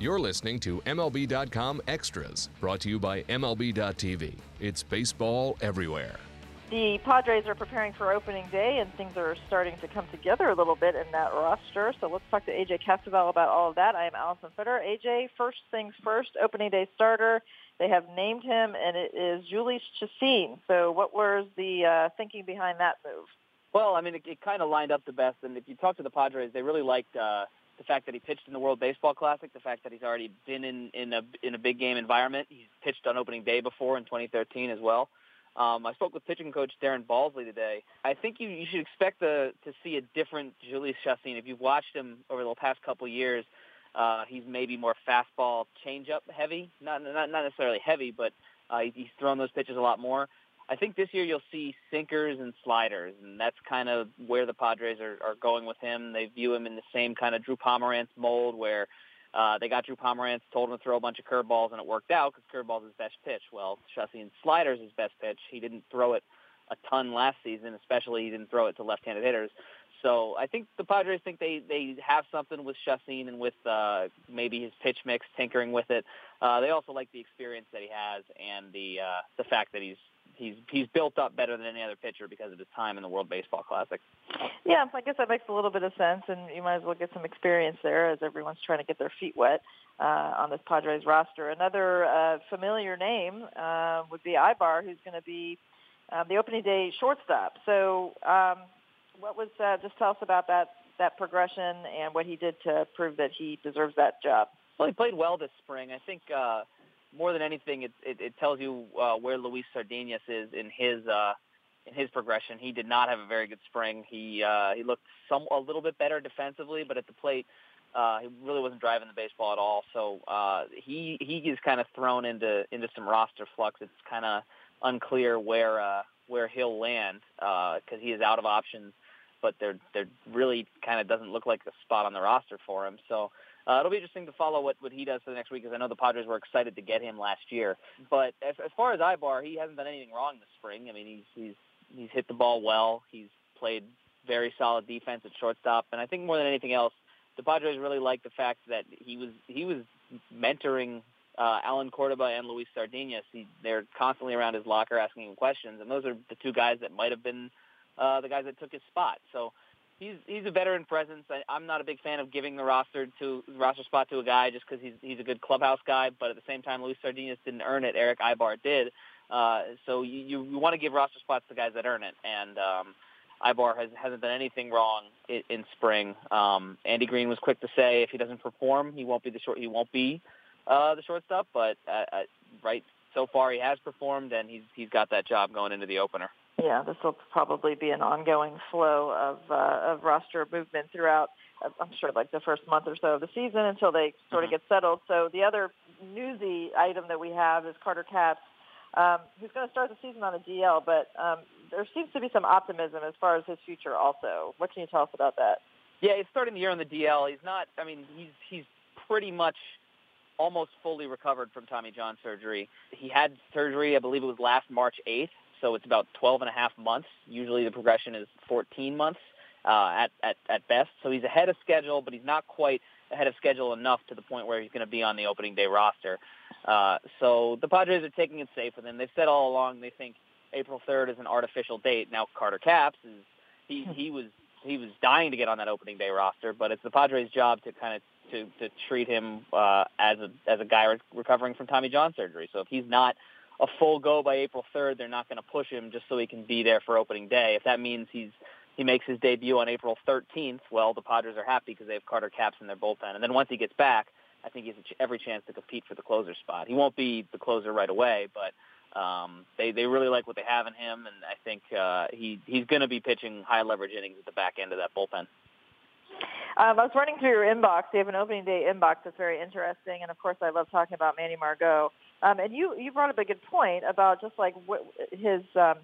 You're listening to MLB.com Extras, brought to you by MLB.tv. It's baseball everywhere. The Padres are preparing for opening day, and things are starting to come together a little bit in that roster. So let's talk to AJ Cassavell about all of that. I am Alyson Footer. AJ, first things first, opening day starter. They have named him, and it is Jhoulys Chacin. So what was the uh, thinking behind that move? Well, I mean, it, it kind of lined up the best. And if you talk to the Padres, they really liked uh, the fact that he pitched in the World Baseball Classic, the fact that he's already been in in a in a big game environment. He's pitched on opening day before in 2013 as well. Um, I spoke with pitching coach Darren Balsley today. I think you, you should expect the, to see a different Jhoulys Chacin. If you've watched him over the past couple years, uh, he's maybe more fastball, changeup heavy. Not not not necessarily heavy, but uh, he's thrown those pitches a lot more. I think this year you'll see sinkers and sliders, and that's kind of where the Padres are, are going with him. They view him in the same kind of Drew Pomeranz mold, where uh, they got Drew Pomeranz, told him to throw a bunch of curveballs, and it worked out because curveball's is his best pitch. Well, Chacin's slider's his best pitch. He didn't throw it a ton last season, especially he didn't throw it to left-handed hitters. So I think the Padres think they they have something with Chacin and with uh, maybe his pitch mix, tinkering with it. Uh, they also like the experience that he has and the uh, the fact that he's he's he's built up better than any other pitcher because of his time in the World Baseball Classic. Yeah, I guess that makes a little bit of sense, and you might as well get some experience there as everyone's trying to get their feet wet uh, on this Padres roster. Another uh, familiar name uh, would be Aybar, who's going to be um, the opening day shortstop. So, um, what was uh, just tell us about that that progression and what he did to prove that he deserves that job? Well, he played well this spring. I think. Uh, more than anything, it, it, it tells you uh, where Luis Sardinas is in his uh, in his progression. He did not have a very good spring. He uh, he looked some a little bit better defensively, but at the plate, uh, he really wasn't driving the baseball at all. So uh, he he is kind of thrown into into some roster flux. It's kind of unclear where uh, where he'll land because uh, he is out of options. But there there really kind of doesn't look like a spot on the roster for him. So uh, it'll be interesting to follow what, what he does for the next week because I know the Padres were excited to get him last year. But as, as far as Aybar, he hasn't done anything wrong this spring. I mean, he's he's he's hit the ball well. He's played very solid defense at shortstop, and I think more than anything else, the Padres really like the fact that he was he was mentoring uh, Allen Cordoba and Luis Sardinas. He, they're constantly around his locker asking him questions, and those are the two guys that might have been uh, the guys that took his spot. So he's he's a veteran presence. I, I'm not a big fan of giving the roster to the roster spot to a guy just because he's he's a good clubhouse guy. But at the same time, Luis Sardinas didn't earn it. Erick Aybar did. Uh, so you, you, want to give roster spots to guys that earn it. And um, Aybar has, hasn't done anything wrong in, in spring. Um, Andy Green was quick to say if he doesn't perform, he won't be the short. He won't be uh, the shortstop. But uh, uh, right so far, he has performed, and he's he's got that job going into the opener yeah, this will probably be an ongoing flow of uh, of roster movement throughout. Uh, I'm sure like the first month or so of the season until they sort of mm-hmm. get settled. So the other newsy item that we have is Carter Capps, um, who's going to start the season on a DL, but um, there seems to be some optimism as far as his future. Also, what can you tell us about that? Yeah, he's starting the year on the DL. He's not. I mean, he's he's pretty much almost fully recovered from Tommy John surgery. He had surgery, I believe it was last March 8th, so it's about 12 and a half months. Usually the progression is 14 months uh, at, at, at best. So he's ahead of schedule, but he's not quite ahead of schedule enough to the point where he's going to be on the opening day roster. Uh, so the Padres are taking it safe with him. They've said all along they think April 3rd is an artificial date. Now Carter Capps is he he was he was dying to get on that opening day roster, but it's the Padres' job to kind of to to treat him uh, as a as a guy recovering from Tommy John surgery. So if he's not a full go by April 3rd. They're not going to push him just so he can be there for opening day. If that means he's he makes his debut on April 13th, well, the Padres are happy because they have Carter Capps in their bullpen. And then once he gets back, I think he has every chance to compete for the closer spot. He won't be the closer right away, but um, they they really like what they have in him, and I think uh, he he's going to be pitching high leverage innings at the back end of that bullpen. Um, I was running through your inbox. You have an opening day inbox that's very interesting, and of course, I love talking about Manny Margot. Um, and you you brought up a good point about just like what his um,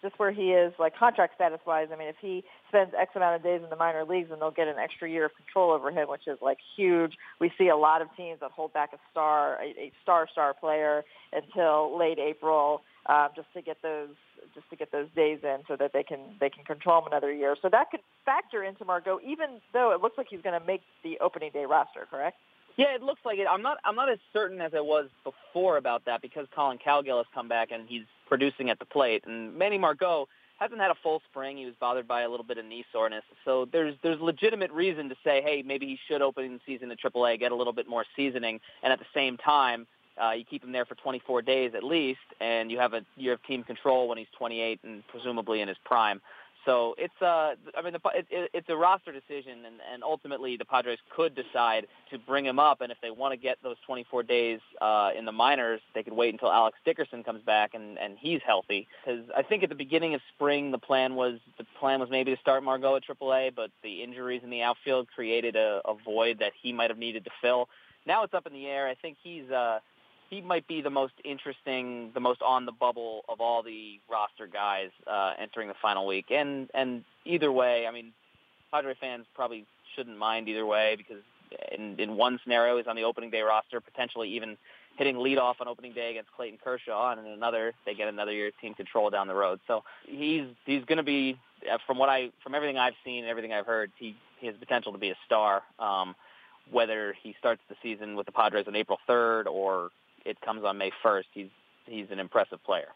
just where he is like contract status wise. I mean, if he spends X amount of days in the minor leagues, and they'll get an extra year of control over him, which is like huge. We see a lot of teams that hold back a star, a, a star star player until late April, um, just to get those just to get those days in, so that they can they can control him another year. So that could factor into Margot, even though it looks like he's going to make the opening day roster. Correct? Yeah, it looks like it. I'm not. I'm not as certain as I was before about that because Collin Cowgill has come back and he's producing at the plate, and Manny Margot hasn't had a full spring. He was bothered by a little bit of knee soreness, so there's there's legitimate reason to say, hey, maybe he should open the season in AAA, get a little bit more seasoning, and at the same time, uh, you keep him there for 24 days at least, and you have a you have team control when he's 28 and presumably in his prime. So it's uh, I mean, the, it, it, it's a roster decision, and, and ultimately the Padres could decide to bring him up, and if they want to get those 24 days uh, in the minors, they could wait until Alex Dickerson comes back and, and he's healthy. Because I think at the beginning of spring, the plan was the plan was maybe to start Margot at AAA, but the injuries in the outfield created a, a void that he might have needed to fill. Now it's up in the air. I think he's uh, he might be the most interesting, the most on the bubble of all the roster guys uh, entering the final week. And and either way, I mean, Padre fans probably shouldn't mind either way because in in one scenario he's on the opening day roster, potentially even hitting leadoff on opening day against Clayton Kershaw, and in another they get another year team control down the road. So he's he's going to be uh, from what I from everything I've seen and everything I've heard, he, he has potential to be a star. Um, whether he starts the season with the Padres on April 3rd or it comes on May 1st, he's he's an impressive player.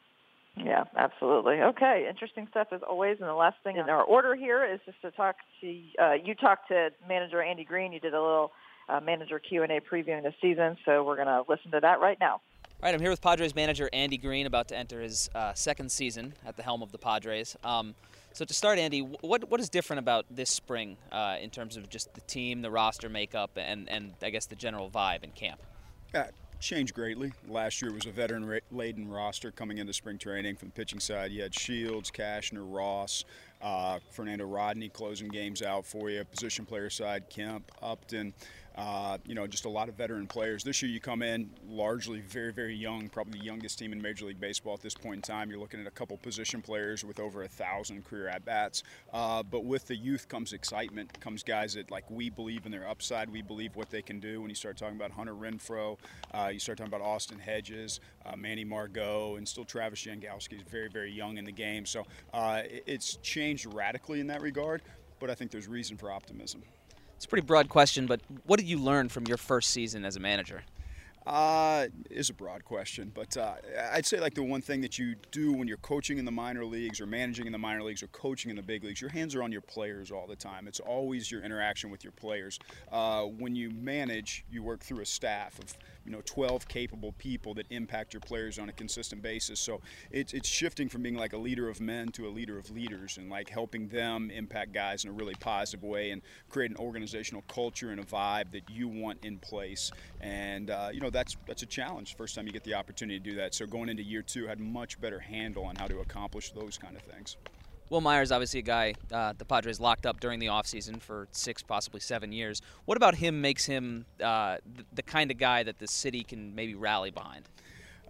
Yeah, absolutely. Okay, interesting stuff as always. And the last thing in our order here is just to talk to uh, you. Talked to manager Andy Green. You did a little uh, manager Q and A previewing the season, so we're going to listen to that right now. All right, I'm here with Padres manager Andy Green, about to enter his uh, second season at the helm of the Padres. Um, so to start, Andy, what what is different about this spring uh, in terms of just the team, the roster makeup, and and I guess the general vibe in camp? Changed greatly. Last year was a veteran laden roster coming into spring training. From the pitching side, you had Shields, Cashner, Ross, uh, Fernando Rodney closing games out for you. Position player side, Kemp, Upton. Uh, you know, just a lot of veteran players. This year, you come in largely very, very young, probably the youngest team in Major League Baseball at this point in time. You're looking at a couple position players with over a thousand career at bats. Uh, but with the youth comes excitement, comes guys that like we believe in their upside, we believe what they can do. When you start talking about Hunter Renfroe, uh, you start talking about Austin Hedges, uh, Manny Margot, and still Travis Jankowski is very, very young in the game. So uh, it's changed radically in that regard. But I think there's reason for optimism. It's a pretty broad question, but what did you learn from your first season as a manager? Uh, is a broad question, but uh, I'd say like the one thing that you do when you're coaching in the minor leagues or managing in the minor leagues or coaching in the big leagues, your hands are on your players all the time. It's always your interaction with your players. Uh, when you manage, you work through a staff of you know 12 capable people that impact your players on a consistent basis. So it's it's shifting from being like a leader of men to a leader of leaders and like helping them impact guys in a really positive way and create an organizational culture and a vibe that you want in place. And uh, you know that's that's a challenge. First time you get the opportunity to do that. So going into year two, had much better handle on how to accomplish those kind of things. Wil Myers, obviously a guy uh, the Padres locked up during the offseason for six, possibly seven years. What about him makes him uh, the, the kind of guy that the city can maybe rally behind?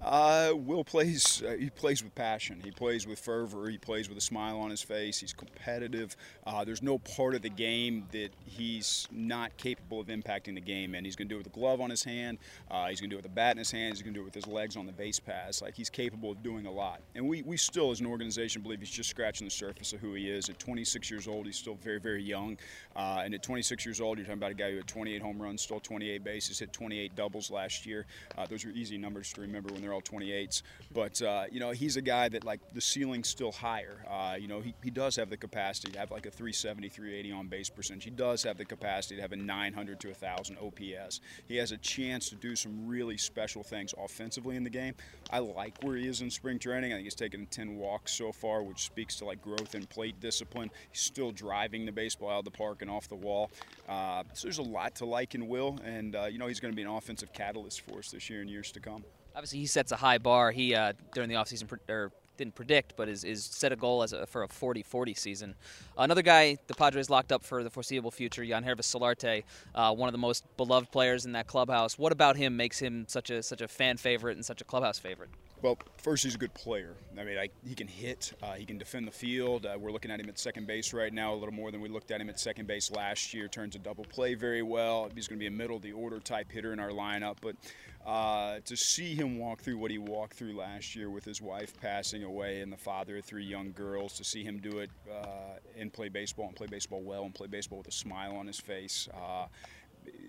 Uh, Wil plays. Uh, he plays with passion. He plays with fervor. He plays with a smile on his face. He's competitive. Uh, there's no part of the game that he's not capable of impacting the game. And he's going to do it with a glove on his hand. Uh, he's going to do it with a bat in his hand. He's going to do it with his legs on the base pass. Like he's capable of doing a lot. And we, we still, as an organization, believe he's just scratching the surface of who he is. At 26 years old, he's still very, very young. Uh, and at 26 years old, you're talking about a guy who had 28 home runs, stole 28 bases, hit 28 doubles last year. Uh, those are easy numbers to remember when they're they're all 28s. But, uh, you know, he's a guy that, like, the ceiling's still higher. Uh, you know, he, he does have the capacity to have, like, a 370, 380 on base percentage. He does have the capacity to have a 900 to 1,000 OPS. He has a chance to do some really special things offensively in the game. I like where he is in spring training. I think he's taken 10 walks so far, which speaks to, like, growth in plate discipline. He's still driving the baseball out of the park and off the wall. Uh, so there's a lot to like in Wil, and, uh, you know, he's going to be an offensive catalyst for us this year and years to come obviously he sets a high bar. He uh, during the offseason pre- or didn't predict, but is, is set a goal as a, for a 40-40 season. Another guy the Padres locked up for the foreseeable future, Yangervis Solarte, uh, one of the most beloved players in that clubhouse. What about him makes him such a such a fan favorite and such a clubhouse favorite? Well, first, he's a good player. I mean, I, he can hit, uh, he can defend the field. Uh, we're looking at him at second base right now, a little more than we looked at him at second base last year. Turns a double play very well. He's going to be a middle of the order type hitter in our lineup. But uh, to see him walk through what he walked through last year with his wife passing away and the father of three young girls, to see him do it uh, and play baseball and play baseball well and play baseball with a smile on his face uh,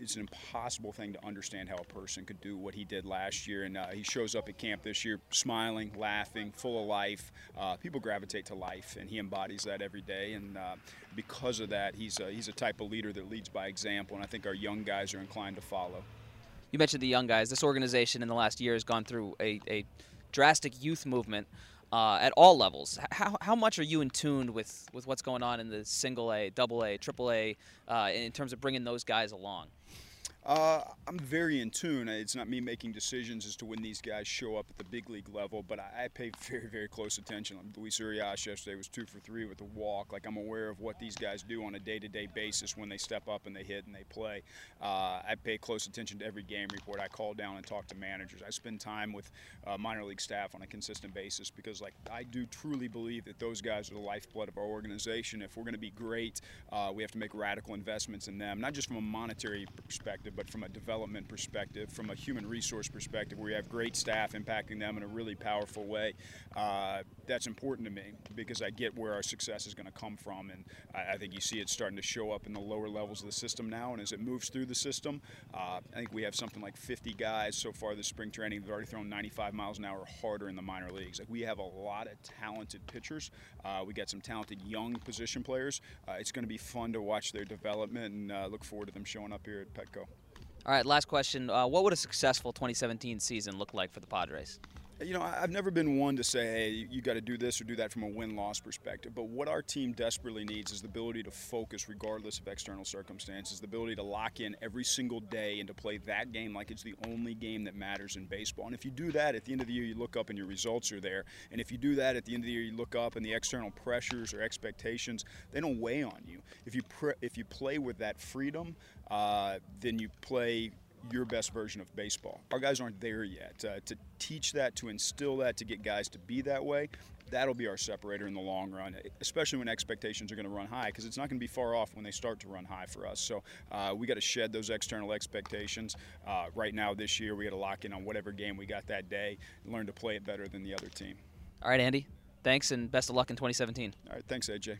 it's an impossible thing to understand how a person could do what he did last year. And uh, he shows up at camp this year smiling, laughing, full of life. Uh, people gravitate to life, and he embodies that every day. And uh, because of that, he's a, he's a type of leader that leads by example. And I think our young guys are inclined to follow. You mentioned the young guys. This organization in the last year has gone through a, a drastic youth movement uh, at all levels. How, how much are you in tune with, with what's going on in the single A, double A, triple A uh, in terms of bringing those guys along? Uh, I'm very in tune. It's not me making decisions as to when these guys show up at the big league level, but I, I pay very, very close attention. Luis Urias yesterday was two for three with a walk. Like I'm aware of what these guys do on a day-to-day basis when they step up and they hit and they play. Uh, I pay close attention to every game report. I call down and talk to managers. I spend time with uh, minor league staff on a consistent basis because, like, I do truly believe that those guys are the lifeblood of our organization. If we're going to be great, uh, we have to make radical investments in them, not just from a monetary perspective perspective, but from a development perspective, from a human resource perspective, where we have great staff impacting them in a really powerful way. Uh, that's important to me because I get where our success is going to come from, and I, I, think you see it starting to show up in the lower levels of the system now. And as it moves through the system, uh, I think we have something like 50 guys so far this spring training. They've already thrown 95 miles an hour harder in the minor leagues. Like we have a lot of talented pitchers. Uh, we got some talented young position players. Uh, it's going to be fun to watch their development and uh, look forward to them showing up here at Petco. All right, last question. Uh, what would a successful 2017 season look like for the Padres? You know, I've never been one to say, hey, you got to do this or do that from a win loss perspective. But what our team desperately needs is the ability to focus regardless of external circumstances, the ability to lock in every single day and to play that game like it's the only game that matters in baseball. And if you do that, at the end of the year, you look up and your results are there. And if you do that, at the end of the year, you look up and the external pressures or expectations, they don't weigh on you. If you, pre- if you play with that freedom, uh, then you play your best version of baseball. Our guys aren't there yet. Uh, to teach that, to instill that, to get guys to be that way, that'll be our separator in the long run, especially when expectations are going to run high, because it's not going to be far off when they start to run high for us. So uh, we got to shed those external expectations. Uh, right now, this year, we got to lock in on whatever game we got that day and learn to play it better than the other team. All right, Andy. Thanks and best of luck in 2017. All right, thanks, AJ.